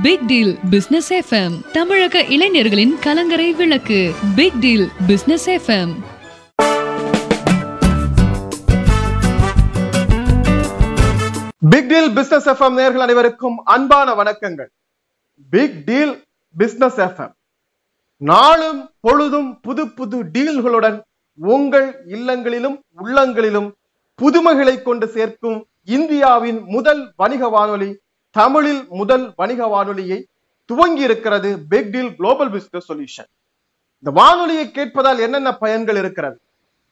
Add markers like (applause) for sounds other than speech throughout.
Big deal business FM தமிழக இளைஞர்களின் கலங்கரை விளக்கு. Big deal business FM big deal business FM நேர்கள் அனைவருக்கும் அன்பான வணக்கங்கள். பிக் டீல் பிசினஸ் எஃப்எம் நாளும் பொழுதும் புது புது டீல்களுடன் உங்கள் இல்லங்களிலும் உள்ளங்களிலும் புதுமைகளை கொண்டு சேர்க்கும் இந்தியாவின் முதல் வணிக வானொலி தமிழில் முதல் வணிக வானொலியை துவங்கி இருக்கிறது big deal global business solution இந்த வானொலியை கேட்பதால் என்னென்ன பயன்கள் இருக்கிறது?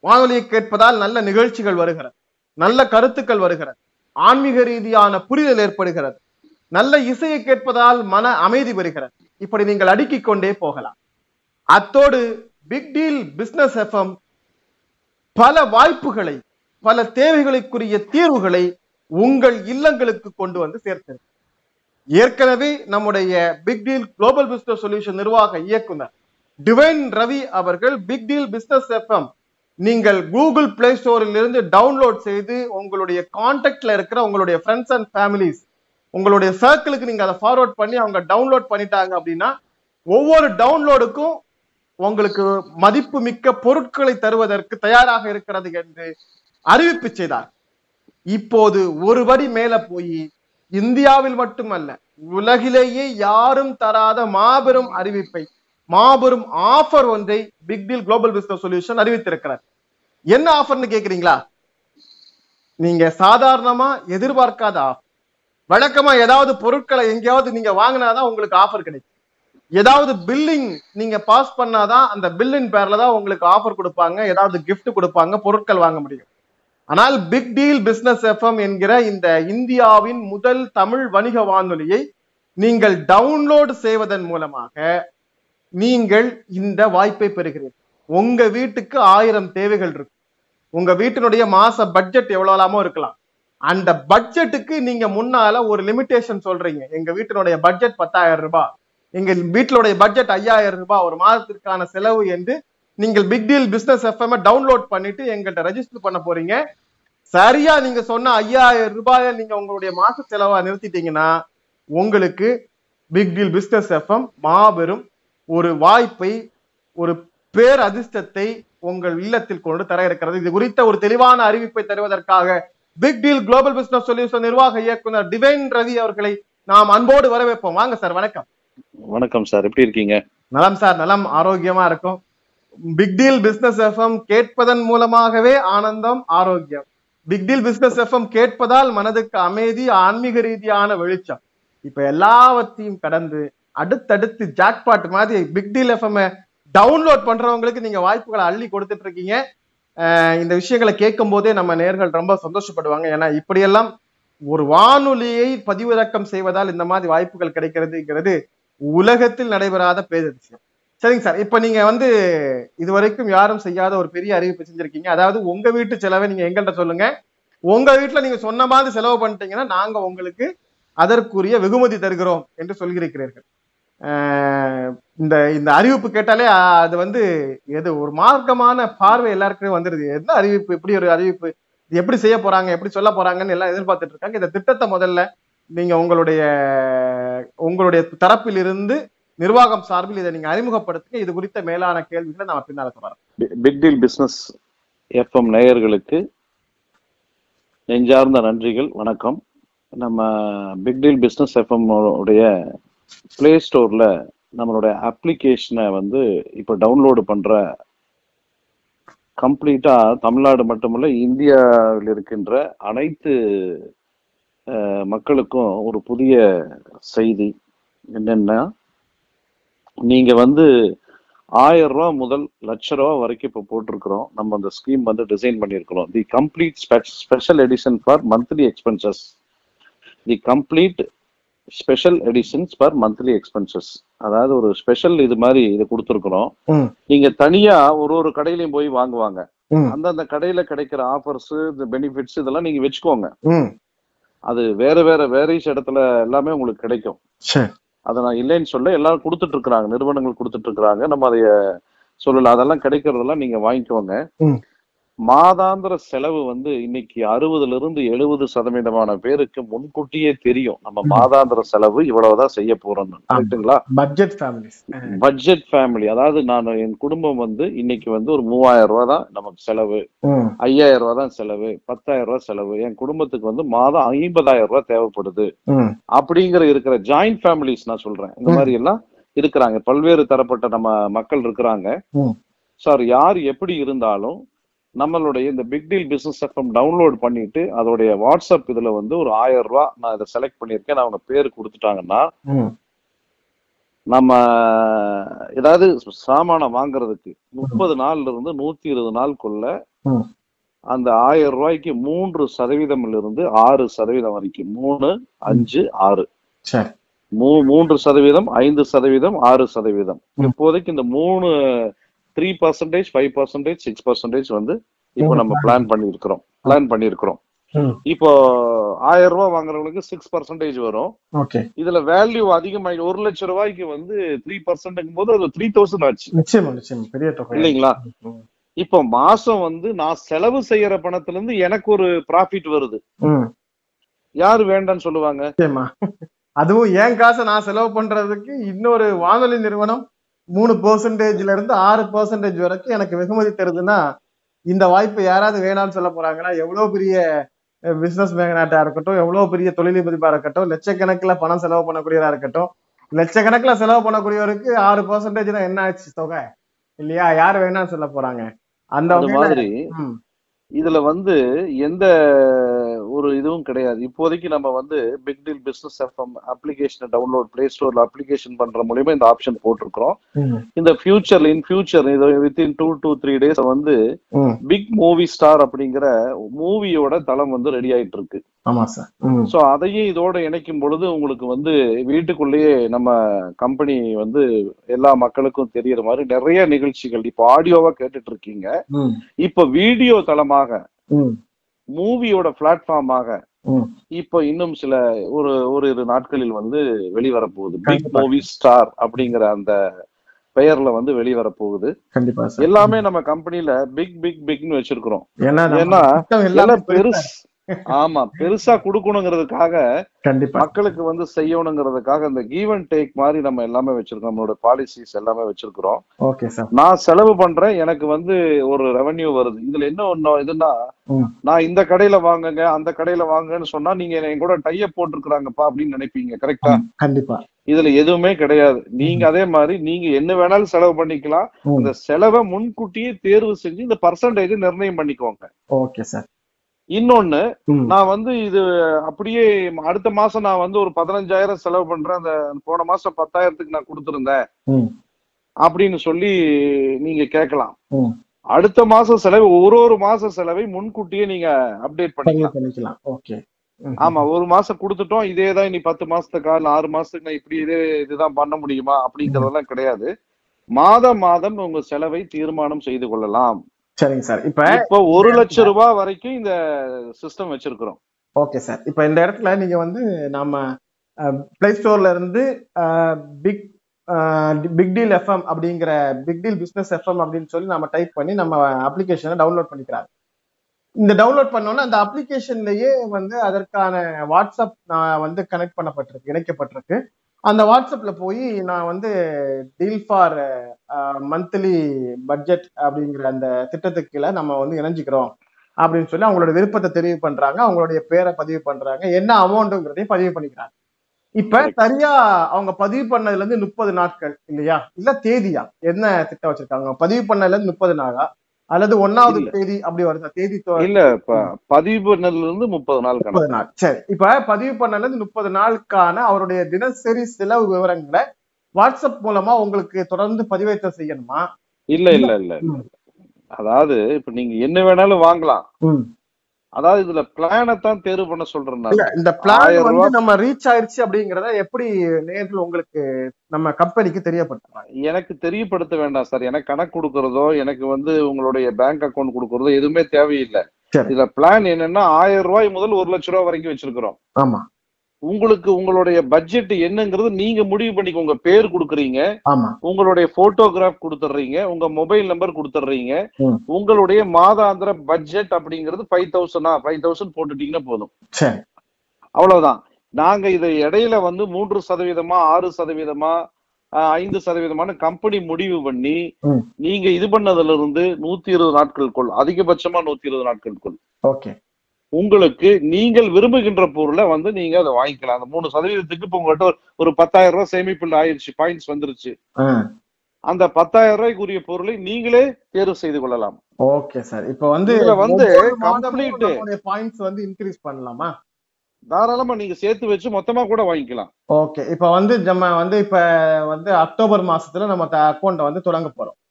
வானொலியை கேட்பதால் நல்ல நிகழ்ச்சிகள் வருகிறது நல்ல கருத்துக்கள் வருகிறது ஆன்மீக ரீதியான புரிதல் ஏற்படுகிறது நல்ல இசையை கேட்பதால் மன அமைதி வருகிறது இப்படி நீங்கள் அடுக்கிக் கொண்டே போகலாம். அத்தோடு பிக் டீல் பிசினஸ் எஃப்எம் பல வாய்ப்புகளை பல தேவைகளுக்குரிய தீர்வுகளை உங்கள் இல்லங்களுக்கு கொண்டு வந்து சேர்த்திருக்கு ஏற்கனவே நம்முடைய big deal global business solution நிர்வாக இயக்குனர் டிவைன் ரவி அவர்கள் பிக் டீல் பிசினஸ் எஃப்எம் நீங்கள் கூகுள் பிளே ஸ்டோரில் இருந்து டவுன்லோட் செய்து உங்களுடைய கான்டாக்ட்ல இருக்கிற உங்களுடைய ஃப்ரெண்ட்ஸ் அண்ட் ஃபேமிலிஸ் உங்களுடைய சர்க்கிளுக்கு நீங்க அதை ஃபார்வர்ட் பண்ணி அவங்க டவுன்லோட் பண்ணிட்டாங்க அப்படின்னா ஒவ்வொரு டவுன்லோடுக்கும் உங்களுக்கு மதிப்பு மிக்க பொருட்களை தருவதற்கு தயாராக இருக்கிறது என்று அறிவிப்பு செய்தார். இப்போது ஒரு வடி மேல போய் இந்தியாவில் மட்டுமல்ல உலகிலேயே யாரும் தராத மாபெரும் அறிவிப்பை மாபெரும் ஆஃபர் ஒன்றை big deal global business solution அறிவித்திருக்கிறார். என்ன ஆஃபர்னு கேக்குறீங்களா? நீங்க சாதாரணமா எதிர்பார்க்காத ஆஃபர் வழக்கமா ஏதாவது பொருட்களை எங்கேயாவது நீங்க வாங்கினாதான் உங்களுக்கு ஆஃபர் கிடைக்கும். ஏதாவது பில்லிங் நீங்க பாஸ் பண்ணாதான் அந்த பில்லின் பேர்ல தான் உங்களுக்கு ஆஃபர் கொடுப்பாங்க ஏதாவது கிஃப்ட் கொடுப்பாங்க பொருட்கள் வாங்க முடியும். ஆனால் பிக் டீல் பிசினஸ் எஃப்எம் என்கிற இந்த இந்தியாவின் முதல் தமிழ் வணிக வானொலியை நீங்கள் டவுன்லோடு செய்வதன் மூலமாக நீங்கள் இந்த வாய்ப்பை பெறுகிறீர்கள். உங்க வீட்டுக்கு ஆயிரம் தேவைகள் இருக்கு உங்க வீட்டினுடைய மாச பட்ஜெட் எவ்வளோலாமோ இருக்கலாம். அந்த பட்ஜெட்டுக்கு நீங்க முன்னால ஒரு லிமிடேஷன் சொல்றீங்க. எங்க வீட்டினுடைய பட்ஜெட் பத்தாயிரம் ரூபாய். எங்க வீட்டினுடைய பட்ஜெட் ஐயாயிரம் ரூபாய் ஒரு மாதத்திற்கான செலவு என்று நீங்கள் big deal business FM download பண்ணிட்டு எங்கள்கிட்ட ரெஜிஸ்டர் பண்ண போறீங்க. சரியா நீங்க சொன்ன ஐயாயிரம் ரூபாயை நீங்க உங்களுடைய மாச செலவா நிறுத்திட்டீங்கன்னா உங்களுக்கு பிக் டீல் பிசினஸ் எஃப்எம் மாபெரும் ஒரு வாய்ப்பை ஒரு பேர் அதிர்ஷ்டத்தை உங்கள் இல்லத்தில் கொண்டு தர இருக்கிறது. இது குறித்த ஒரு தெளிவான அறிவிப்பை தருவதற்காக big deal global business solution நிர்வாக இயக்குனர் டிவைன் ரவி அவர்களை நாம் அன்போடு வரவேற்போம். வாங்க சார் வணக்கம். வணக்கம் சார் எப்படி இருக்கீங்க? நலம் சார் நலம் ஆரோக்கியமா இருக்கும். பிக் டீல் பிசினஸ் எஃப்எம் கேட்பதன் மூலமாகவே ஆனந்தம் ஆரோக்கியம். பிக் டீல் பிசினஸ் எஃப்எம் கேட்பதால் மனதுக்கு அமைதி ஆன்மீக ரீதியான வெளிச்சம். இப்ப எல்லாவற்றையும் கடந்து அடுத்தடுத்து ஜாக்பாட் மாதிரி பிக் டீல் எஃப்எம் டவுன்லோட் பண்றவங்களுக்கு நீங்க வாய்ப்புகளை அள்ளி கொடுத்துட்டு இருக்கீங்க. இந்த விஷயங்களை கேட்கும் போதே நம்ம நேர்கள் ரொம்ப சந்தோஷப்படுவாங்க. ஏன்னா இப்படியெல்லாம் ஒரு வானொலியை பதிவிறக்கம் செய்வதால் இந்த மாதிரி வாய்ப்புகள் கிடைக்கிறதுங்கிறது உலகத்தில் நடைபெறாத பேரதிசயம் சரிங்க சார். இப்ப நீங்க வந்து இது வரைக்கும் யாரும் செய்யாத ஒரு பெரிய அறிவிப்பு செஞ்சிருக்கீங்க. அதாவது உங்க வீட்டு செலவை நீங்க எங்கள்கிட்ட சொல்லுங்க. உங்க வீட்டுல நீங்க சொன்ன மாதிரி செலவு பண்ணிட்டீங்கன்னா நாங்க உங்களுக்கு அதற்குரிய வெகுமதி தருகிறோம் என்று சொல்கிறீர்கள் இந்த இந்த அறிவிப்பு கேட்டாலே அது வந்து எது ஒரு மார்க்கமான பார்வை எல்லாருக்குமே வந்துருது. என்ன அறிவிப்பு எப்படி ஒரு அறிவிப்பு இது எப்படி செய்ய போறாங்க எப்படி சொல்ல போறாங்கன்னு எல்லாம் எதிர்பார்த்துட்டு இருக்காங்க. இந்த திட்டத்தை முதல்ல நீங்க உங்களுடைய உங்களுடைய தரப்பில் இருந்து நிர்வாகம் சார்பில் இதை நீங்க அறிமுகப்படுத்துங்க. இது குறித்த மேலான கேள்விகளை நம்ம பின்னால தொடரும் பிக் டீல் பிசினஸ் எஃப்எம் நேயர்களுக்கு நெஞ்சார்ந்த நன்றிகள். வணக்கம். நம்ம பிக் டீல் பிஸ்னஸ் எஃப்எம் உடைய பிளே ஸ்டோர்ல நம்மளுடைய அப்ளிகேஷனை வந்து இப்போ டவுன்லோடு பண்ற கம்ப்ளீட்டா தமிழ்நாடு மட்டுமல்ல இந்தியாவில் இருக்கின்ற அனைத்து மக்களுக்கும் ஒரு புதிய செய்தி என்னென்னா நீங்க வந்து ஆயிரம் ரூபா முதல் லட்ச ரூபா வரைக்கும் இப்போ போட்டிருக்கிறோம். நம்ம அந்த ஸ்கீம் வந்து டிசைன் பண்ணியிருக்கிறோம். The complete special edition for monthly expenses the complete special editions for monthly expenses அதாவது ஒரு ஸ்பெஷல் இது மாதிரி இது கொடுத்துருக்குறோம். நீங்க தனியா ஒரு ஒரு கடையிலையும் போய் வாங்குவாங்க. அந்தந்த கடையில கிடைக்கிற ஆஃபர்ஸ் இந்த பெனிஃபிட்ஸ் இதெல்லாம் நீங்க வச்சுக்கோங்க. அது வேற வேற வேரியஸ் இடத்துல எல்லாமே உங்களுக்கு கிடைக்கும். அதை நான் இல்லைன்னு சொல்ல எல்லாரும் கொடுத்துட்டு இருக்கிறாங்க நிறுவனங்கள் கொடுத்துட்டு இருக்கிறாங்க நம்ம அதைய சொல்லல. அதெல்லாம் கிடைக்கிறதெல்லாம் நீங்க வாங்கிக்கோங்க. மாதாந்திர செலவு வந்து இன்னைக்கு அறுபதுல இருந்து எழுபது சதவீதமான பேருக்கு முன்கூட்டியே தெரியும். நம்ம. மாதாந்திர செலவு இவ்வளவுதான் செய்ய போறோம்னு. கரெக்ட்டுங்களா? Budget families. Budget family. அதாவது நான் என் குடும்பம் வந்து இன்னைக்கு வந்து ஒரு மூவாயிரம் ரூபாய் தான் நமக்கு செலவு. ஐயாயிரம் ரூபாய் தான் செலவு. பத்தாயிரம் ரூபாய் செலவு. என் குடும்பத்துக்கு வந்து மாதம் ஐம்பதாயிரம் ரூபாய் தேவைப்படுது அப்படிங்கிற இருக்கிற ஜாயிண்ட் ஃபேமிலிஸ் நான் சொல்றேன். இந்த. மாதிரி எல்லாம் இருக்கிறாங்க. பல்வேறு தரப்பட்ட நம்ம மக்கள் இருக்கிறாங்க. சார் யார் எப்படி இருந்தாலும் நம்மளுடைய இந்த big deal business FM download பண்ணிட்டு அதோடைய வாட்ஸ்அப் இதுல வந்து ஒரு ஆயிரம் ரூபாய் நான் இதை செலக்ட் பண்ணியிருக்கேன் அவங்க பேர் கொடுத்துட்டாங்கன்னா நம்ம ஏதாவது சாமானம் வாங்குறதுக்கு முப்பது நாள்ல இருந்து நூத்தி இருபது நாளுக்குள்ள. அந்த ஆயிரம் ரூபாய்க்கு மூன்று சதவீதம்ல இருந்து ஆறு சதவீதம் வரைக்கும் மூணு அஞ்சு ஆறு மூன்று சதவீதம் ஐந்து சதவீதம் ஆறு சதவீதம். இப்போதைக்கு இந்த மூணு three percentage five percentage six percentage வந்து இப்போ நம்ம பிளான் பண்ணியிருக்கிறோம். பிளான் பண்ணியிருக்கிறோம். இப்போ ஆயிரம் ரூபாய் வாங்குறவங்களுக்கு சிக்ஸ் பர்சன்டேஜ் வரும். இதுல வேல்யூ அதிகமாயி ஒரு லட்சம் ரூபாய்க்கு வந்து த்ரீ பர்சன்ட் போது அது த்ரீ தௌசண்ட் ஆச்சு. நிச்சயமா நிச்சயமா. பெரிய தொகை. இல்லைங்களா. இப்போ மாசம் வந்து நான் செலவு செய்யற பணத்துல இருந்து எனக்கு ஒரு ப்ராஃபிட் வருது. யாரு வேண்டாம்னு சொல்லுவாங்க? அதுவும் என் காசை நான் செலவு பண்றதுக்கு இன்னொரு வானொலி நிறுவனம் மூணு பெர்சன்டேஜ்ல இருந்து ஆறு பெர்சன்டேஜ் வரைக்கும் எனக்கு வெகுமதி தருதுன்னா இந்த வாய்ப்பு யாராவது வேணாம்னு சொல்ல போறாங்கன்னா எவ்வளவு பெரிய பிசினஸ் மேக்னாட்டா இருக்கட்டும் எவ்வளவு பெரிய தொழிலதிபரா இருக்கட்டும் லட்சக்கணக்கில் பணம் செலவு பண்ணக்கூடியதா இருக்கட்டும் லட்சக்கணக்கில் செலவு பண்ணக்கூடியவருக்கு ஆறு பெர்சன்டேஜ் தான் என்ன ஆச்சு? தொகை. இல்லையா? யார் வேணாம்னு சொல்ல போறாங்க? அந்த மாதிரி இதுல வந்து எந்த ஒரு இதுவும் கிடையாது. இப்போதைக்கு நம்ம வந்து பிக் டீல் பிசினஸ் எஃப்எம் அப்ளிகேஷனை டவுன்லோட் பிளே ஸ்டோர்ல அப்ளிகேஷன் பண்ற மூலியமா இந்த ஆப்ஷன் போட்டிருக்கிறோம். இந்த ஃபியூச்சர்ல இன் ஃபியூச்சர் இது within two two three days வந்து. பிக் மூவி ஸ்டார் அப்படிங்கிற மூவியோட தளம் வந்து ரெடி ஆயிட்டு இருக்கு ஆமா சார் ம், சோ அதையும் இதோட இணைக்கும் பொழுது உங்களுக்கு வந்து வீட்டுக்குள்ளேயே நம்ம கம்பெனி வந்து எல்லா மக்களுக்கும் தெரியற மாதிரி நிறைய நிகழ்ச்சிகள். இப்போ ஆடியோவா கேட்டுட்டு இருக்கீங்க. இப்போ வீடியோ தளமாக மூவியோட பிளாட்ஃபார்மாக. இப்போ இன்னும் சில ஒரு ஒரு இரு நாட்களில் வந்து வெளிவரப்போகுது பிக். மூவி ஸ்டார் அப்படிங்கிற அந்த பெயர்ல வந்து கண்டிப்பா சார் எல்லாமே நம்ம கம்பெனில பிக் பிக் பிக்னு வச்சிருக்கிறோம் ஏன்னா பெருசு ஆமா பெருசா கொடுக்கணுங்கிறதுக்காக கண்டிப்பா. மக்களுக்கு வந்து செய்யணுங்கிறதுக்காக இந்த கிவ் அண்ட் டேக் மாதிரி நம்ம எல்லாமே வச்சிருக்கோம். நம்மளோட பாலிசிஸ் எல்லாமே வச்சிருக்கிறோம். ஓகே சார் நான் செலவு பண்றேன். எனக்கு வந்து ஒரு ரெவென்யூ வருது. இதுல என்ன ஒண்ணு இதுன்னா. நான் இந்த கடையில வாங்குங்க அந்த கடையில வாங்குங்கன்னு சொன்னா நீங்க என் கூட டைய போட்டிருக்கிறாங்கப்பா அப்படின்னு நினைப்பீங்க கரெக்டா கண்டிப்பா. இதுல எதுவுமே கிடையாது. நீங்க அதே மாதிரி நீங்க என்ன வேணாலும் செலவு பண்ணிக்கலாம். ம். அந்த செலவை முன்கூட்டியே தேர்வு செஞ்சு இந்த பர்சன்டேஜ் நிர்ணயம் பண்ணிக்கோங்க. ஓகே சார் இன்னொன்னு நான் வந்து இது அப்படியே அடுத்த மாசம் நான் வந்து ஒரு பதினஞ்சாயிரம் செலவு பண்றேன். அந்த போன மாசம் பத்தாயிரத்துக்கு நான் கொடுத்திருந்தேன். அப்படின்னு சொல்லி நீங்க கேட்கலாம். அடுத்த மாசம் செலவு ஒரு ஒரு மாச செலவை முன்கூட்டியே நீங்க அப்டேட் பண்ணிக்கலாம். ஓகே. ஆமா ஒரு மாசம் கொடுத்துட்டோம். இதே தான் இனி பத்து மாசத்துக்கா இல்ல ஆறு மாசத்துக்கு நான் இப்படி இதே இதுதான் பண்ண முடியுமா அப்படிங்கறதெல்லாம் கிடையாது. மாதம் மாதம் உங்க செலவை தீர்மானம் செய்து கொள்ளலாம். சரிங்க சார். இப்ப இப்போ ஒரு லட்சம் ரூபாய் வரைக்கும் இந்த சிஸ்டம் வச்சிருக்கிறோம். ஓகே சார் இப்ப இந்த இடத்துல நீங்க வந்து நம்ம பிளே ஸ்டோர்ல இருந்து பிக் பிக் டீல் எஃப்எம் அப்படிங்கிற பிக் டீல் பிசினஸ் எஃப்எம் அப்படின்னு சொல்லி நம்ம டைப் பண்ணி நம்ம அப்ளிகேஷனை டவுன்லோட் பண்ணிக்கிறாங்க இந்த டவுன்லோட் பண்ணோன்னா அந்த அப்ளிகேஷன்லயே வந்து அதற்கான வாட்ஸ்அப் நான் வந்து கனெக்ட் பண்ணப்பட்டிருக்கு இணைக்கப்பட்டிருக்கு. அந்த வாட்ஸ்அப்ல போய் நான் வந்து டீல் ஃபார் மந்த்லி பட்ஜெட் அப்படிங்கிற அந்த திட்டத்துக்கு கீழே நம்ம வந்து இணைஞ்சிக்கிறோம் அப்படின்னு சொல்லி அவங்களோட விருப்பத்தை தெரிவு பண்றாங்க. அவங்களுடைய பேரை பதிவு பண்றாங்க. என்ன அமௌண்ட்டுங்கிறதையும் பதிவு பண்ணிக்கிறாங்க. இப்ப சரியா அவங்க பதிவு பண்ணதுல இருந்து முப்பது நாட்கள் இல்லையா? இல்ல தேதியா? என்ன திட்டம் வச்சிருக்காங்க? பதிவு பண்ணதுல இருந்து முப்பது நாளா? அல்லது ஒன்னாவது. தேதி அப்படி வருதா? தேதி இல்ல இப்ப பதிவு பண்ணதுல இருந்து முப்பது நாள் முப்பது நாள். சரி. இப்ப பதிவு பண்ணதுல இருந்து முப்பது நாளுக்கான அவருடைய தினசரி செலவு விவரங்களை வாட்ஸ்அப் மூலமா உங்களுக்கு தொடர்ந்து பதிவேற்றம் செய்யணுமா? இல்ல இல்ல இல்ல. அதாவது இப்ப நீங்க என்ன வேணாலும் வாங்கலாம். அதாவது இதுல பிளானை தான் தேர்வு பண்ண சொல்றேன் இந்த பிளான் வந்து. நம்ம ரீச் ஆயிருச்சு அப்படிங்கறத எப்படி நேர்கள் உங்களுக்கு நம்ம கம்பெனிக்கு தெரியப்படுத்துறாங்க எனக்கு தெரியப்படுத்த வேண்டாம் சார். எனக்கு கணக்கு கொடுக்கறதோ எனக்கு வந்து உங்களுடைய பேங்க் அக்கவுண்ட் கொடுக்கறதோ எதுவுமே தேவையில்லை. இதுல பிளான் என்னன்னா ஆயிரம் ரூபாய் முதல் ஒரு லட்சம் ரூபாய் வரைக்கும் வச்சிருக்கிறோம். ஆமா. உங்களுக்கு உங்களுடைய பட்ஜெட் என்னங்கிறது நீங்க முடிவு பண்ணிக்க உங்க பேர் கொடுக்குறீங்க. உங்களுடைய போட்டோகிராஃப் கொடுத்துடுறீங்க. உங்க மொபைல் நம்பர் கொடுத்துடுறீங்க. உங்களுடைய மாதாந்திர பட்ஜெட் அப்படிங்கிறது ஃபைவ் தௌசண்டா ஃபைவ் தௌசண்ட் போட்டுட்டீங்கன்னா போதும். அவ்வளவுதான். நாங்க இதை இடையில வந்து மூன்று சதவீதமா ஆறு சதவீதமா ஐந்து சதவீதமான கம்பெனி முடிவு பண்ணி. நீங்க இது பண்ணதுல இருந்து நூத்தி இருபது நாட்களுக்குள் அதிகபட்சமா நூத்தி இருபது நாட்களுக்குள் ஓகே. உங்களுக்கு நீங்கள் விரும்புகின்ற பொருளை வந்து நீங்க அதை வாங்கிக்கலாம். அந்த மூணு சதவீதத்துக்கு இப்ப உங்கள்கிட்ட ஒரு- பத்தாயிரம் ரூபாய் சேமிப்பில் ஆயிடுச்சு பாயிண்ட்ஸ் வந்துருச்சு. அந்த பத்தாயிரம் ரூபாய்க்குரிய பொருளை நீங்களே தேர்வு செய்து கொள்ளலாம். Okay sir. இப்போ வந்து இதுல வந்து நம்மளுடைய பாயிண்ட்ஸ் வந்து இன்க்ரீஸ் பண்ணலாமா? தாராளமா நீங்க சேர்த்து வச்சு மொத்தமா கூட வாங்கிக்கலாம். ஓகே. இப்போ வந்து நம்ம வந்து இப்ப வந்து அக்டோபர் மாசத்துல நம்ம அக்கௌண்ட் வந்து தொடங்க போறோம்.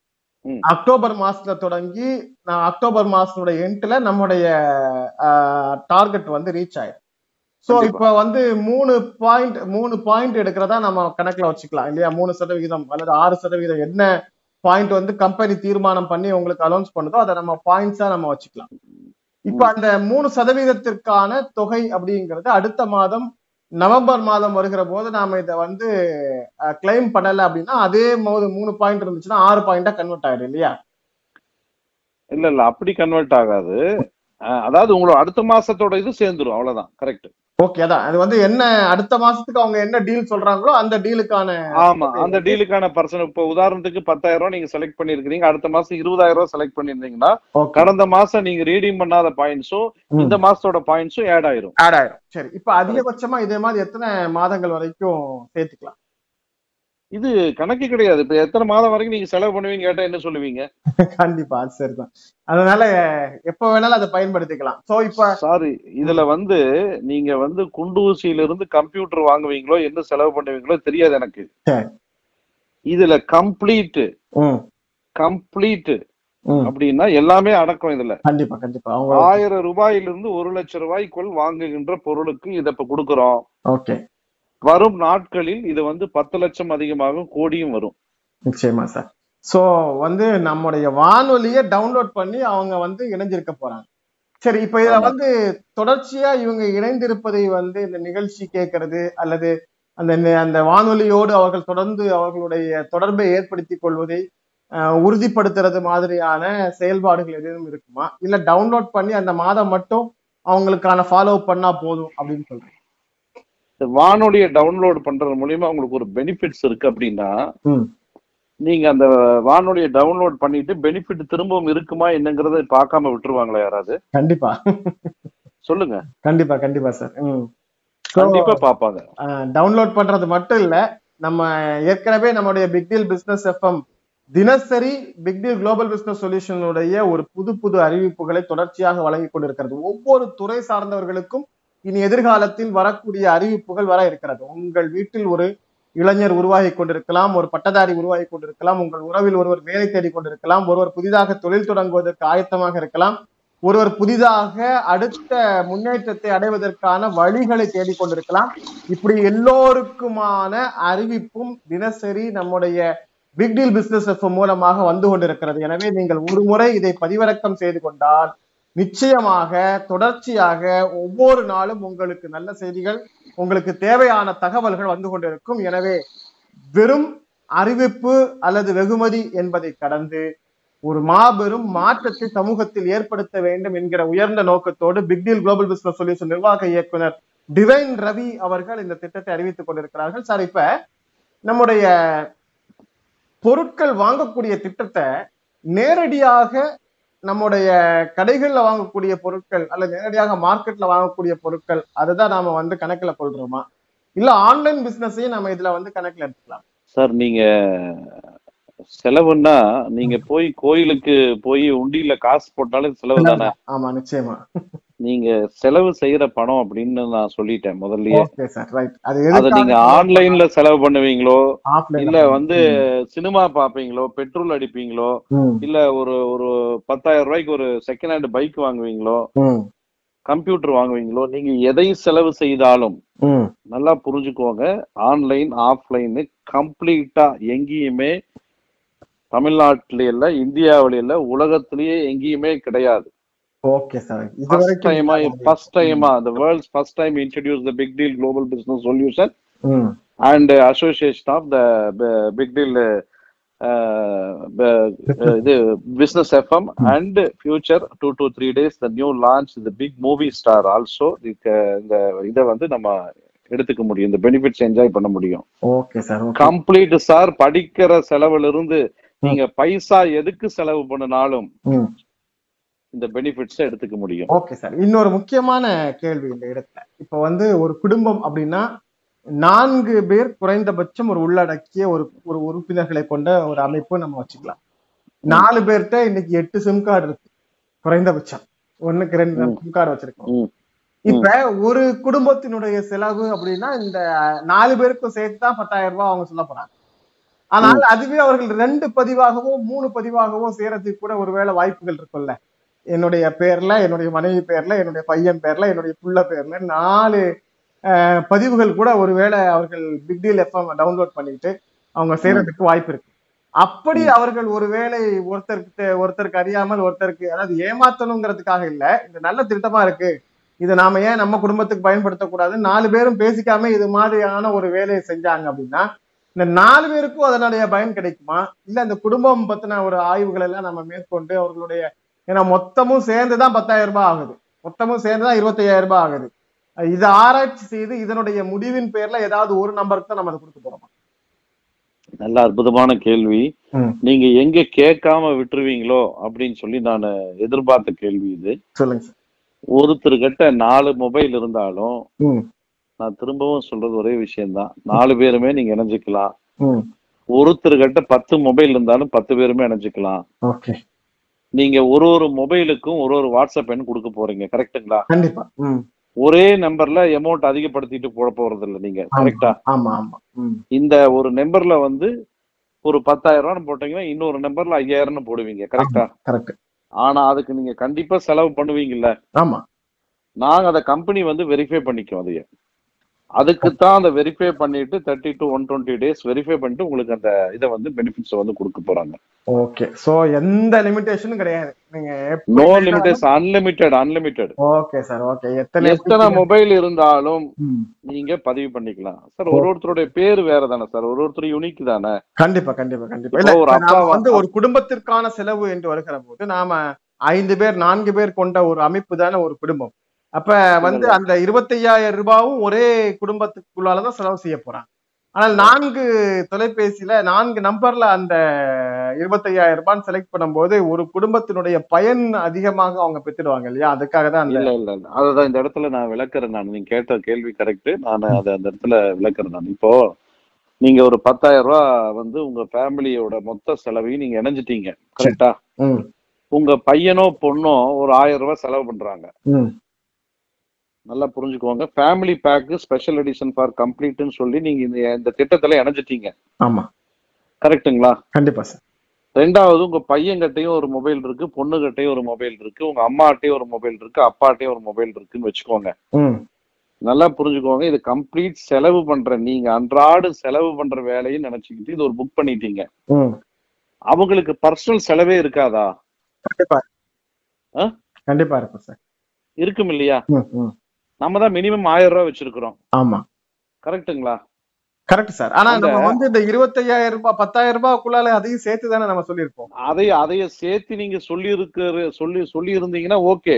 அக்டோபர் மாசத்துல தொடங்கி நான் அக்டோபர் மாசத்தோட எண்ட்ல நம்முடைய டார்கெட் வந்து ரீச் ஆயிடும். சோ. இப்ப வந்து மூணு பாயிண்ட் மூணு பாயிண்ட் எடுக்கிறதா நம்ம கணக்குல வச்சுக்கலாம் இல்லையா? மூணு சதவிகிதம் அல்லது ஆறு சதவீதம் என்ன பாயிண்ட் வந்து கம்பெனி தீர்மானம் பண்ணி உங்களுக்கு அனௌன்ஸ் பண்ணுதோ அதை நம்ம பாயிண்ட்ஸா நம்ம வச்சுக்கலாம். இப்ப அந்த மூணு சதவீதத்திற்கான தொகை அப்படிங்கிறது அடுத்த மாதம் நவம்பர் மாதம் வருகிற போது நாம இதை வந்து கிளைம் பண்ணல அப்படின்னா அதே போது மூணு பாயிண்ட் இருந்துச்சுன்னா ஆறு பாயிண்டா கன்வெர்ட் ஆயிடும் இல்லையா? இல்ல இல்ல அப்படி கன்வெர்ட் ஆகாது. அதாவது உங்களோட அடுத்த மாசத்தோட இது சேர்ந்துரும் அவ்வளவுதான் கரெக்ட் ஓகே அதான். அது வந்து என்ன அடுத்த மாசத்துக்கு அவங்க என்ன டீல் சொல்றாங்களோ அந்த டீலுக்கான ஆமா அந்த டீலுக்கான பர்சன் இப்ப உதாரணத்துக்கு பத்தாயிரம் ரூபாய் நீங்க செலக்ட் பண்ணிருக்கீங்க அடுத்த மாசம் இருபதாயிரம் ரூபாய் செலக்ட் பண்ணிருந்தீங்கன்னா கடந்த மாசம் நீங்க ரீடீம் பண்ணாத பாயிண்ட்ஸும். இந்த மாசத்தோட பாயிண்ட்ஸும் ஆட் ஆயிரும். ஆட் ஆயிடும் சரி இப்ப அதிகபட்சமா இதே மாதிரி எத்தனை மாதங்கள் வரைக்கும் சேர்த்துக்கலாம்? இது கணக்கு கிடையாது. இப்ப எத்தனை மாதம் வரைக்கும் நீங்க செலவு பண்ணுவீங்க கேட்டா என்ன சொல்லுவீங்க? (laughs) கண்டிப்பா சரிதான். அதனால எப்ப வேணாலும் அதை பயன்படுத்திக்கலாம். சோ இப்ப சாரி இதுல வந்து நீங்க வந்து குண்டு ஊசியில இருந்து கம்ப்யூட்டர் வாங்குவீங்களோ என்ன செலவு பண்ணுவீங்களோ தெரியாது எனக்கு. இதுல கம்ப்ளீட் கம்ப்ளீட் அப்படின்னா எல்லாமே அடக்கம் இதுல. கண்டிப்பா கண்டிப்பா. ஆயிரம் ரூபாயிலிருந்து ஒரு லட்சம் ரூபாய்க்குள் வாங்குகின்ற பொருளுக்கு இதை இப்ப கொடுக்கறோம். ஓகே. வரும் நாட்களில் இது வந்து பத்து லட்சம் அதிகமாகும் கோடியும் வரும். நிச்சயமா சார். சோ வந்து நம்முடைய வானொலியை டவுன்லோட் பண்ணி அவங்க வந்து இணைஞ்சிருக்க போறாங்க. சரி இப்ப இதுல. வந்து தொடர்ச்சியா இவங்க இணைந்திருப்பதை வந்து இந்த நிகழ்ச்சி கேட்கறது அல்லது அந்த அந்த வானொலியோடு அவர்கள் தொடர்ந்து அவர்களுடைய தொடர்பை ஏற்படுத்திக் கொள்வதை உறுதிப்படுத்துறது மாதிரியான செயல்பாடுகள் எதுவும் இருக்குமா? இல்ல டவுன்லோட் பண்ணி அந்த மாதம் மட்டும் அவங்களுக்கான ஃபாலோ பண்ணா போதும் அப்படின்னு சொல்றேன் வானொலியை டவுன்லோட் பண்றது மூலியமா உங்களுக்கு ஒரு பெனிஃபிட்ஸ் இருக்கு அப்படின்னா. நீங்க அந்த வானொலியை டவுன்லோட் பண்ணிட்டு பெனிஃபிட் திரும்பவும் இருக்குமா என்னங்கறத பார்க்காம விட்டுருவாங்களா யாராவது? கண்டிப்பா. சொல்லுங்க. கண்டிப்பா கண்டிப்பா சார். கண்டிப்பா பாப்பாங்க டவுன்லோட் பண்றது மட்டும் இல்ல நம்ம ஏற்கனவே நம்முடைய பிக் டீல் பிசினஸ் எஃப்எம் தினசரி பிக் டீல் குளோபல் பிசினஸ் சொல்யூஷனுடைய ஒரு புது புது அறிவிப்புகளை தொடர்ச்சியாக வழங்கி கொண்டிருக்கிறது. ஒவ்வொரு துறை சார்ந்தவர்களுக்கும் இனி எதிர்காலத்தில் வரக்கூடிய அறிவிப்புகள் வர இருக்கிறது. உங்கள் வீட்டில் ஒரு இளைஞர் உருவாகி கொண்டிருக்கலாம் ஒரு பட்டதாரி உருவாகி கொண்டிருக்கலாம் உங்கள் உறவில் ஒருவர் வேலை தேடி கொண்டிருக்கலாம் ஒருவர் புதிதாக தொழில் தொடங்குவதற்கு ஆயத்தமாக இருக்கலாம் ஒருவர் புதிதாக அடுத்த முன்னேற்றத்தை அடைவதற்கான வழிகளை தேடிக்கொண்டிருக்கலாம் இப்படி எல்லோருக்குமான அறிவிப்பும் தினசரி நம்முடைய பிக்டீல் பிசினஸ் மூலமாக வந்து கொண்டிருக்கிறது. எனவே நீங்கள் ஒரு முறை இதை பதிவிறக்கம் செய்து கொண்டால் நிச்சயமாக தொடர்ச்சியாக ஒவ்வொரு நாளும் உங்களுக்கு நல்ல செய்திகள் உங்களுக்கு தேவையான தகவல்கள் வந்து கொண்டிருக்கும். எனவே வெறும் அறிவிப்பு அல்லது வெகுமதி என்பதை கடந்து ஒரு மாபெரும் மாற்றத்தை சமூகத்தில் ஏற்படுத்த வேண்டும் என்கிற உயர்ந்த நோக்கத்தோடு பிக்டீல் குளோபல் பிசினஸ் சொல்யூஷன் நிர்வாக இயக்குனர் டிவைன் ரவி அவர்கள் இந்த திட்டத்தை அறிவித்துக் கொண்டிருக்கிறார்கள். சார் இப்ப நம்முடைய பொருட்கள் வாங்கக்கூடிய திட்டத்தை நேரடியாக நம்முடைய கடைகள்ல வாங்கக்கூடிய பொருட்கள் அல்லது நேரடியாக மார்க்கெட்ல வாங்கக்கூடிய பொருட்கள் அதுதான் நாம வந்து கணக்குல கொள்றோமா இல்ல ஆன்லைன் பிசினஸையும் நம்ம இதுல வந்து கணக்குல எடுத்துக்கலாம். சார் நீங்க செலவுன்னா நீங்க போய் கோயிலுக்கு போய் உண்டியில காசு போட்டாலே செலவு தானே? ஆமா நிச்சயமா. நீங்க செலவு செய்யற பணம் அப்படின்னு நான் சொல்லிட்டேன் முதல்லயே. அது நீங்க ஆன்லைன்ல செலவு பண்ணுவீங்களோ? இல்ல வந்து சினிமா பாப்பீங்களோ? பெட்ரோல் அடிப்பீங்களோ? இல்ல ஒரு ஒரு பத்தாயிரம் ரூபாய்க்கு ஒரு செகண்ட் ஹேண்ட் பைக் வாங்குவீங்களோ? கம்ப்யூட்டர் வாங்குவீங்களோ? நீங்க எதை செலவு செய்தாலும் நல்லா புரிஞ்சுக்கோங்க. ஆன்லைன் ஆஃப்லைன் கம்ப்ளீட்டா எங்கேயுமே தமிழ்நாட்டில இல்ல இந்தியாவில இல்ல உலகத்திலேயே எங்கேயுமே கிடையாது. ஓகே சார் இது ஃபர்ஸ்ட் வரைக்கும் டைமா ஃபர்ஸ்ட் டைமா the world's first time introduced the big deal global business solution ம் and uh, association of the uh, big deal uh, uh, uh, இது business fm and future two to three days the new launch the big movie star also இந்த இதை வந்து நம்ம எடுத்துக்க முடியும் இந்த benefits enjoy பண்ண முடியும் ஓகே சார் கம்ப்ளீட் சார் படிக்கிற செலவுல இருந்து நீங்க பைசா எதுக்கு செலவு பண்ணினாலும் இந்த பெனிஃபிட்ஸ் எடுத்துக்க முடியும். ஓகே சார் இன்னொரு முக்கியமான கேள்வி இந்த இடத்துல. இப்போ வந்து ஒரு குடும்பம் அப்படின்னா நான்கு பேர் குறைந்தபட்சம் ஒரு உள்ளடக்கிய ஒரு ஒரு உறுப்பினர்களை கொண்ட ஒரு அமைப்பு நம்ம வச்சுக்கலாம். நாலு பேர்கிட்ட இன்னைக்கு எட்டு சிம் கார்டு இருக்கு. குறைந்தபட்சம். ஒண்ணுக்கு ரெண்டு. சிம் கார்டு வச்சிருக்கோம். இப்ப ஒரு குடும்பத்தினுடைய செலவு அப்படின்னா இந்த நாலு பேருக்கும் சேர்த்து தான் பத்தாயிரம் ரூபாய் அவங்க சொல்ல போறாங்க. ஆனால் அதுவே அவர்கள் ரெண்டு பதிவாகவோ மூணு பதிவாகவோ செய்யறதுக்கு கூட ஒருவேளை வாய்ப்புகள் இருக்கும்ல. என்னுடைய பேர்ல என்னுடைய மனைவி பேர்ல என்னுடைய பையன் பேர்ல என்னுடைய புள்ள பேர்ல நாலு பதிவுகள் கூட ஒருவேளை அவர்கள் பிக் டீல் எஃப்எம் டவுன்லோட் பண்ணிட்டு அவங்க செய்யறதுக்கு வாய்ப்பு இருக்கு. அப்படி அவர்கள் ஒருவேளை ஒருத்தருக்கு ஒருத்தருக்கு அறியாமல் ஒருத்தருக்கு அதாவது ஏமாத்தணுங்கிறதுக்காக இல்ல இது நல்ல திட்டமா இருக்கு. இதை நாம ஏன் நம்ம குடும்பத்துக்கு பயன்படுத்தக்கூடாது நாலு பேரும் பேசிக்காம இது மாதிரியான ஒரு வேலையை செஞ்சாங்க அப்படின்னா இந்த நாலு பேருக்கும் அதனுடைய பயன் கிடைக்குமா? இல்ல இந்த குடும்பம் பத்தின ஒரு ஆய்வுகள் எல்லாம் நம்ம மேற்கொண்டு அவர்களுடைய ஏன்னா மொத்தமும் சேர்ந்துதான் பத்தாயிரம் ரூபாய் ஆகுது. மொத்தமும் சேர்ந்துதான் இருபத்தையாயிரம் ரூபாய் ஆகுது. இதை ஆராய்ச்சி செய்து இதனுடைய முடிவின் பேர்ல ஏதாவது ஒரு நம்பருக்கு தான் நம்ம அதை கொடுக்க போறோமா? நல்ல அற்புதமான கேள்வி. நீங்க எங்க கேட்காம விட்டுருவீங்களோ அப்படின்னு சொல்லி நான் எதிர்பார்த்த கேள்வி இது. சொல்லுங்க சார். ஒருத்தர்கிட்ட நாலு மொபைல் இருந்தாலும் நான் திரும்பவும் சொல்றது ஒரே விஷயம்தான். நாலு பேருமே நீங்க இணைஞ்சுக்கலாம். ம். ஒருத்தர்கிட்ட பத்து மொபைல் இருந்தாலும் பத்து பேருமே இணைஞ்சுக்கலாம். நீங்க ஒரு ஒரு மொபைலுக்கும் ஒரு ஒரு வாட்ஸ்அப் எண் கொடுக்க போறீங்க. கரெக்ட்டுங்களா? கண்டிப்பா. ஒரே நம்பர்ல அமௌண்ட் அதிகப்படுத்திட்டு போட போறது இல்ல நீங்க. கரெக்டா ஆமா ஆமா. இந்த ஒரு நம்பர்ல வந்து ஒரு பத்தாயிரம் ரூபான்னு போட்டீங்கன்னா இன்னொரு நம்பர்ல ஐயாயிரம்னு போடுவீங்க. கரெக்டா கரெக்ட் ஆனா அதுக்கு நீங்க கண்டிப்பா செலவு பண்ணுவீங்கல்ல? ஆமா. நாங்க அதை கம்பெனி வந்து வெரிஃபை பண்ணிக்கோம் அதைய. அதுக்கு தான் அந்த வெரிஃபை பண்ணிட்டு thirty to one twenty days verify பண்ணிட்டு உங்களுக்கு அந்த இதை வந்து பெனிஃபிட்ஸ் வந்து கொடுக்க போறாங்க. ஓகே சோ எந்த லிமிடேஷனும் கிடையாது. நீங்க no limitation unlimited unlimited okay sir okay எத்தனை எத்தனை மொபைல் இருந்தாலும் நீங்க பதிவு பண்ணிக்கலாம். சார் ஒரு ஒருத்தருடைய பேர் வேற தானே சார் ஒரு ஒருத்தர் யூனிக் தானே? கண்டிப்பா கண்டிப்பா கண்டிப்பா. இல்ல ஒரு அப்பா வந்து ஒரு குடும்பத்திற்கான செலவு என்று வருகிற போது நாம ஐந்து பேர் நான்கு பேர் கொண்ட ஒரு அமைப்பு தானே ஒரு குடும்பம். அப்ப வந்து அந்த இருபத்தையாயிரம் ரூபாயும் ஒரே குடும்பத்துக்குள்ளாலதான் செலவு செய்ய போறாங்க. ஆனால் நான்கு தொலைபேசியில நான்கு நம்பர்ல அந்த இருபத்தையாயிரம் ரூபான்னு செலக்ட் பண்ணும்போது ஒரு குடும்பத்தினுடைய பயன் அதிகமாக அவங்க பெற்றுடுவாங்க இல்லையா? அதுக்காக தான் இல்ல இல்ல இல்ல. அதுதான் இந்த இடத்துல நான் விளக்குறேன் நான். நீங்க கேட்ட கேள்வி கரெக்ட் நான் அதை அந்த இடத்துல விளக்குறேன் நான். இப்போ நீங்க ஒரு பத்தாயிரம் ரூபாய் வந்து உங்க ஃபேமிலியோட மொத்த செலவையும் நீங்க இணைஞ்சிட்டீங்க. கரெக்டா உங்க பையனோ பொண்ணோ ஒரு ஆயிரம் ரூபாய் செலவு பண்றாங்க. நல்லா புரிஞ்சுக்கோங்க. Family pack special edition for கம்ப்ளீட்னு சொல்லி நீங்க இந்த இந்த திட்டத்துல இணைஞ்சிட்டீங்க. ஆமா. கரெக்ட்டுங்களா கண்டிப்பா சார் ரெண்டாவது உங்க பையன்கிட்டயும் ஒரு மொபைல் இருக்கு பொண்ணுகிட்டயும் ஒரு மொபைல் இருக்கு உங்க அம்மாட்டையும் ஒரு மொபைல் இருக்கு அப்பாட்டையும் ஒரு மொபைல் இருக்குன்னு வச்சுக்கோங்க. நல்லா புரிஞ்சுக்கோங்க இது கம்ப்ளீட் செலவு பண்ற நீங்க அன்றாட செலவு பண்ற வேலையும் நினைச்சுக்கிட்டு இது ஒரு புக் பண்ணிட்டீங்க. அவங்களுக்கு பர்சனல் செலவே இருக்காதா? கண்டிப்பா. ஆ? கண்டிப்பா இருக்கும் சார் இருக்கும் இல்லையா. நம்ம தான் மினிமம் ஆயிரம் ரூபாய் வச்சிருக்கிறோம். ஆமா. கரெக்ட்டுங்களா கரெக்ட் சார் ஆனா நம்ம வந்து இந்த இருபத்தையாயிரம் ரூபாய் பத்தாயிரம் ரூபாய்க்குள்ளால அதையும் சேர்த்து தானே நம்ம சொல்லியிருப்போம்? அதை அதைய சேர்த்து நீங்க சொல்லி இருக்கிற சொல்லி சொல்லி இருந்தீங்கன்னா ஓகே.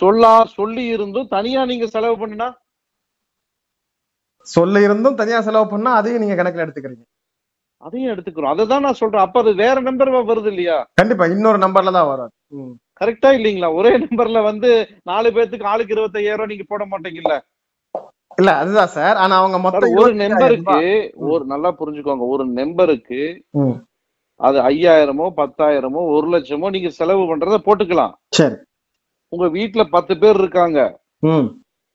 சொல்லா சொல்லி இருந்தும் தனியா நீங்க செலவு பண்ணினா? சொல்ல இருந்தும் தனியா செலவு பண்ணா அதையும் நீங்க கணக்குல எடுத்துக்கிறீங்க. அதையும் எடுத்துக்கிறோம். அதை தான் நான் சொல்றேன். அப்ப அது வேற நம்பர் வருது இல்லையா? கண்டிப்பா. இன்னொரு நம்பர்ல தான் வரும். ம். கரெக்டா இல்லைங்களா? ஒரே நம்பர்ல வந்து நாலு பேர்த்துக்கு ஆளுக்கு இருபத்தையாயிரம் நீங்க போட மாட்டீங்கல்ல? இல்ல அதுதான் சார். ஆனா அவங்க மொத்தம் ஒரு 25,000 நம்பருக்கு. ஒரு நல்லா புரிஞ்சுக்கோங்க. ஒரு நம்பருக்கு. அது ஐயாயிரமோ பத்தாயிரமோ ஒரு லட்சமோ நீங்க செலவு பண்றத போட்டுக்கலாம். சரி. உங்க வீட்டுல பத்து பேர் இருக்காங்க.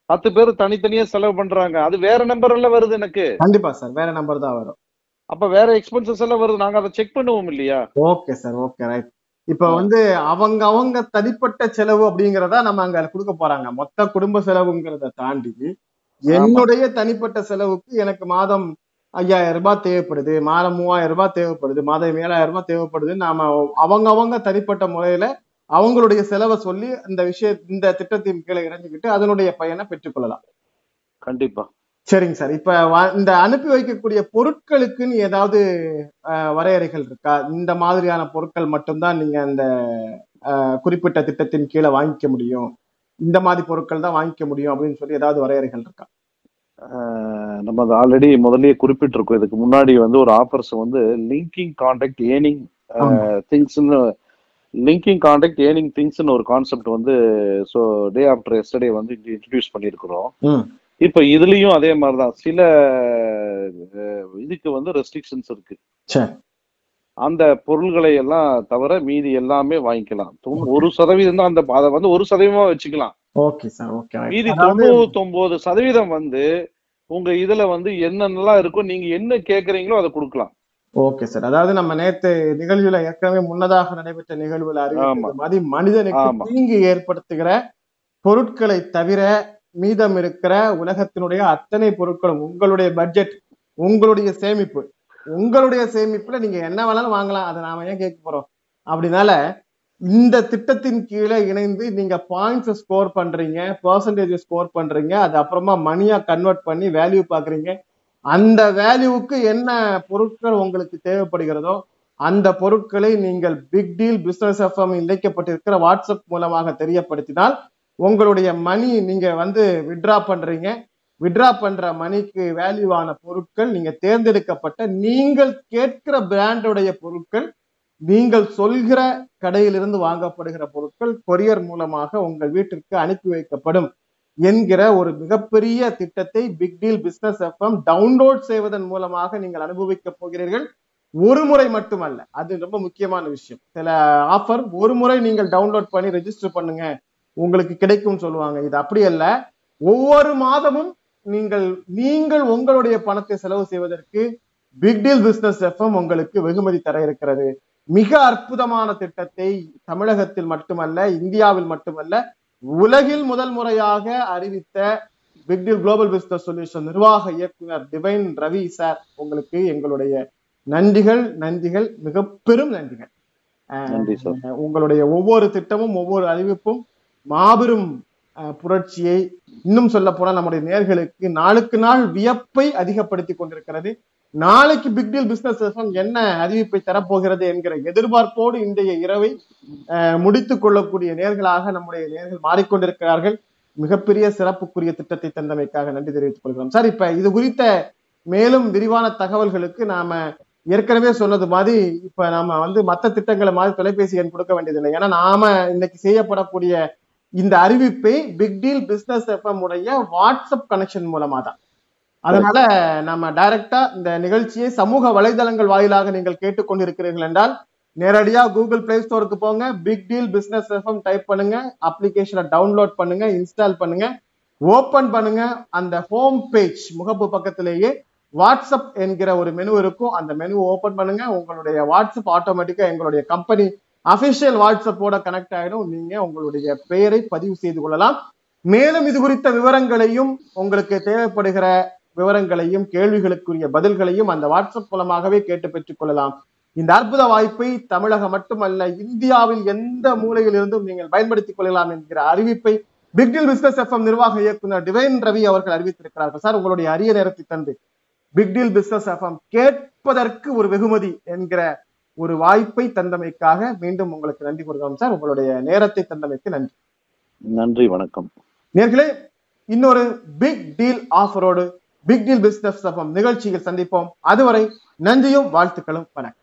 பத்து பேர் தனித்தனியா செலவு பண்றாங்க. அது வேற நம்பர்ல வருது எனக்கு. கண்டிப்பா சார். வேற நம்பர் தான் வரும். அப்ப வேற எக்ஸ்பென்சஸ் எல்லாம் வருது. நாங்க அதை செக் பண்ணுவோம் இல்லையா? ஓகே சார் ஓகே ரைட் இப்ப வந்து அவங்க அவங்க தனிப்பட்ட செலவு அப்படிங்கறத நம்ம அங்க கொடுக்க போறாங்க. மொத்த குடும்ப செலவுங்கிறத தாண்டி என்னுடைய தனிப்பட்ட செலவுக்கு எனக்கு மாதம் ஐயாயிரம் ரூபாய் தேவைப்படுது மாதம் மூவாயிரம் ரூபாய் தேவைப்படுது மாதம் ஏழாயிரம் ரூபாய் தேவைப்படுது. நாம அவங்க அவங்க தனிப்பட்ட முறையில அவங்களுடைய செலவை சொல்லி இந்த விஷய இந்த திட்டத்தின் கீழே இறங்கிக்கிட்டு அதனுடைய பயனை பெற்றுக்கொள்ளலாம். கண்டிப்பா. சரிங்க சார். இப்ப இந்த அனுப்பி வைக்கக்கூடிய பொருட்களுக்குன்னு ஏதாவது வரையறைகள் இருக்கா? இந்த மாதிரியான பொருட்கள் மட்டும்தான் நீங்க அந்த குறிப்பிட்ட திட்டத்தின் கீழே வாங்கிக்க முடியும். இந்த மாதிரி பொருட்கள் தான் வாங்கிக்க முடியும் அப்படின்னு சொல்லி ஏதாவது வரையறைகள் இருக்கா? நம்ம அது ஆல்ரெடி முதல்லயே குறிப்பிட்டிருக்கோம். இதுக்கு முன்னாடி வந்து ஒரு ஆஃபர்ஸ் வந்து லிங்கிங் கான்டாக்ட் ஏர்னிங் ஆமா. திங்ஸ்னு லிங்கிங் கான்டாக்ட் ஏர்னிங் திங்ஸ்னு ஒரு கான்செப்ட் வந்து ஸோ டே ஆஃப்டர் எஸ்டர்டே வந்து இன்ட்ரடியூஸ் பண்ணியிருக்கிறோம். இப்போ இதுலயும் அதே மாதிரிதான். சில இதுக்கு வந்து ரெஸ்ட்ரிக்ஷன்ஸ் இருக்கு. அந்த பொருள்களை எல்லாம் தவிர மீதி எல்லாமே வாங்கிக்கலாம். ஒரு சதவீதம் தான் அந்த அதை வந்து ஒரு சதவீதமா வச்சுக்கலாம். Okay sir okay. மீதி அதாவது தொண்ணூத்தொன்பது சதவீதம் வந்து உங்க இதுல வந்து என்னென்னலாம் இருக்கோ நீங்க என்ன கேக்குறீங்களோ அதை கொடுக்கலாம். Okay sir. அதாவது நம்ம நேத்து நிகழ்வுல ஏற்கனவே முன்னதாக நடைபெற்ற நிகழ்வுல அறிவித்தது மாதிரி மனிதனுக்கு. தீங்கு ஏற்படுத்துகிற பொருட்களை தவிர மீதம் இருக்கிற உலகத்தினுடைய அத்தனை பொருட்களும் உங்களுடைய பட்ஜெட் உங்களுடைய சேமிப்பு. உங்களுடைய சேமிப்புல நீங்க என்ன வேணாலும் வாங்கலாம். அதை நாம ஏன் கேட்க போறோம்? அப்படினால இந்த திட்டத்தின் கீழே இணைந்து நீங்க பாயிண்ட்ஸ் ஸ்கோர் பண்றீங்க பர்சன்டேஜ் ஸ்கோர் பண்றீங்க அது அப்புறமா மணியா கன்வெர்ட் பண்ணி வேல்யூ பாக்குறீங்க அந்த வேல்யூவுக்கு என்ன பொருட்கள் உங்களுக்கு தேவைப்படுகிறதோ அந்த பொருட்களை நீங்கள் பிக் டீல் பிசினஸ் எஃப்எம் இணைக்கப்பட்டிருக்கிற வாட்ஸ்அப் மூலமாக தெரியப்படுத்தினால் உங்களுடைய மணி நீங்கள் வந்து விட்ரா பண்ணுறீங்க விட்ரா பண்ணுற மணிக்கு வேல்யூவான பொருட்கள் நீங்கள் தேர்ந்தெடுக்கப்பட்ட நீங்கள் கேட்கிற பிராண்டுடைய பொருட்கள் நீங்கள் சொல்கிற கடையிலிருந்து வாங்கப்படுகிற பொருட்கள் கொரியர் மூலமாக உங்கள் வீட்டிற்கு அனுப்பி வைக்கப்படும் என்கிற ஒரு மிகப்பெரிய திட்டத்தை big deal business FM download செய்வதன் மூலமாக நீங்கள் அனுபவிக்க போகிறீர்கள். ஒரு முறை மட்டுமல்ல அது ரொம்ப முக்கியமான விஷயம். சில ஆஃபர் ஒரு முறை நீங்கள் டவுன்லோட் பண்ணி ரெஜிஸ்டர் பண்ணுங்க. உங்களுக்கு கிடைக்கும் சொல்லுவாங்க. இது அப்படி அல்ல. ஒவ்வொரு மாதமும் நீங்கள் நீங்கள் உங்களுடைய பணத்தை செலவு செய்வதற்கு பிக் டீல் பிசினஸ் எஃப்எம் உங்களுக்கு வெகுமதி தர இருக்கிறது. மிக அற்புதமான திட்டத்தை தமிழகத்தில் மட்டுமல்ல இந்தியாவில் மட்டுமல்ல உலகில் முதல் முறையாக அறிவித்த big deal global business solution நிர்வாக இயக்குனர் டிவைன் ரவி சார் உங்களுக்கு எங்களுடைய நன்றிகள் நன்றிகள் மிக பெரும் நன்றிகள் உங்களுடைய ஒவ்வொரு திட்டமும் ஒவ்வொரு அறிவிப்பும் மாபெரும் புரட்சியை இன்னும் சொல்ல போனால் நம்முடைய நேர்களுக்கு நாளுக்கு நாள் வியப்பை அதிகப்படுத்தி கொண்டிருக்கிறது. நாளைக்கு பிக் டீல் பிசினஸ் என்ன அறிவிப்பை தரப்போகிறது என்கிற எதிர்பார்ப்போடு இன்றைய இரவை அஹ், முடித்துக் கொள்ளக்கூடிய நேர்களாக நம்முடைய நேர்கள் மாறிக்கொண்டிருக்கிறார்கள். மிகப்பெரிய சிறப்புக்குரிய திட்டத்தை தந்தமைக்காக நன்றி தெரிவித்துக் கொள்கிறோம். சார் இப்ப இது குறித்த மேலும் விரிவான தகவல்களுக்கு நாம ஏற்கனவே சொன்னது மாதிரி இப்ப நாம வந்து மத்த திட்டங்களை மாதிரி தொலைபேசி எண் கொடுக்க வேண்டியதில்லை. ஏன்னா நாம இன்னைக்கு செய்யப்படக்கூடிய இந்த அறிவிப்பை பிக் டீல் பிசினஸ் எஃப்எம் உடைய வாட்ஸ்அப் கனெக்ஷன் மூலமா தான் அதனால நம்ம டைரக்டா இந்த நிகழ்ச்சியை சமூக வலைதளங்கள் வாயிலாக நீங்கள் கேட்டுக்கொண்டிருக்கிறீர்கள் என்றால் நேரடியா கூகுள் பிளே ஸ்டோருக்கு போங்க big deal business FM type பண்ணுங்க அப்ளிகேஷனை டவுன்லோட் பண்ணுங்க இன்ஸ்டால் பண்ணுங்க ஓபன் பண்ணுங்க அந்த ஹோம் பேஜ் முகப்பு பக்கத்திலேயே வாட்ஸ்அப் என்கிற ஒரு மெனு இருக்கும். அந்த மெனு ஓபன் பண்ணுங்க உங்களுடைய வாட்ஸ்அப் ஆட்டோமேட்டிக்கா எங்களுடைய கம்பெனி அபிஷியல் வாட்ஸ்அப்போட கனெக்ட் ஆயிடும். நீங்க உங்களுடைய பெயரை பதிவு செய்து கொள்ளலாம். மேலும் இது குறித்த விவரங்களையும் உங்களுக்கு தேவைப்படுகிற விவரங்களையும் கேள்விகளுக்குரிய பதில்களையும் அந்த வாட்ஸ்அப் மூலமாகவே கேட்டு பெற்றுக் கொள்ளலாம். இந்த அற்புத வாய்ப்பை தமிழகம் மட்டுமல்ல இந்தியாவில் எந்த மூலையில் இருந்தும் நீங்கள் பயன்படுத்திக் கொள்ளலாம் என்கிற அறிவிப்பை பிக்டில் பிசினஸ் எஃப்எம் நிர்வாக இயக்குனர் டிவைன் ரவி அவர்கள் அறிவித்திருக்கிறார்கள். சார் உங்களுடைய அரிய நேரத்தை தந்து பிக் டீல் பிசினஸ் எஃப்எம் கேட்பதற்கு ஒரு வெகுமதி என்கிற ஒரு வாய்ப்பை தந்தமைக்காக மீண்டும் உங்களுக்கு நன்றி கூறுகிறோம் சார். உங்களுடைய நேரத்தை தந்தமைக்கு நன்றி. நன்றி வணக்கம். நேர்களே இன்னொரு பிக் டீல் ஆஃபரோடு பிக் டீல் பிசினஸ் நிகழ்ச்சியில் சந்திப்போம். அதுவரை நன்றியும் வாழ்த்துக்களும் வணக்கம்.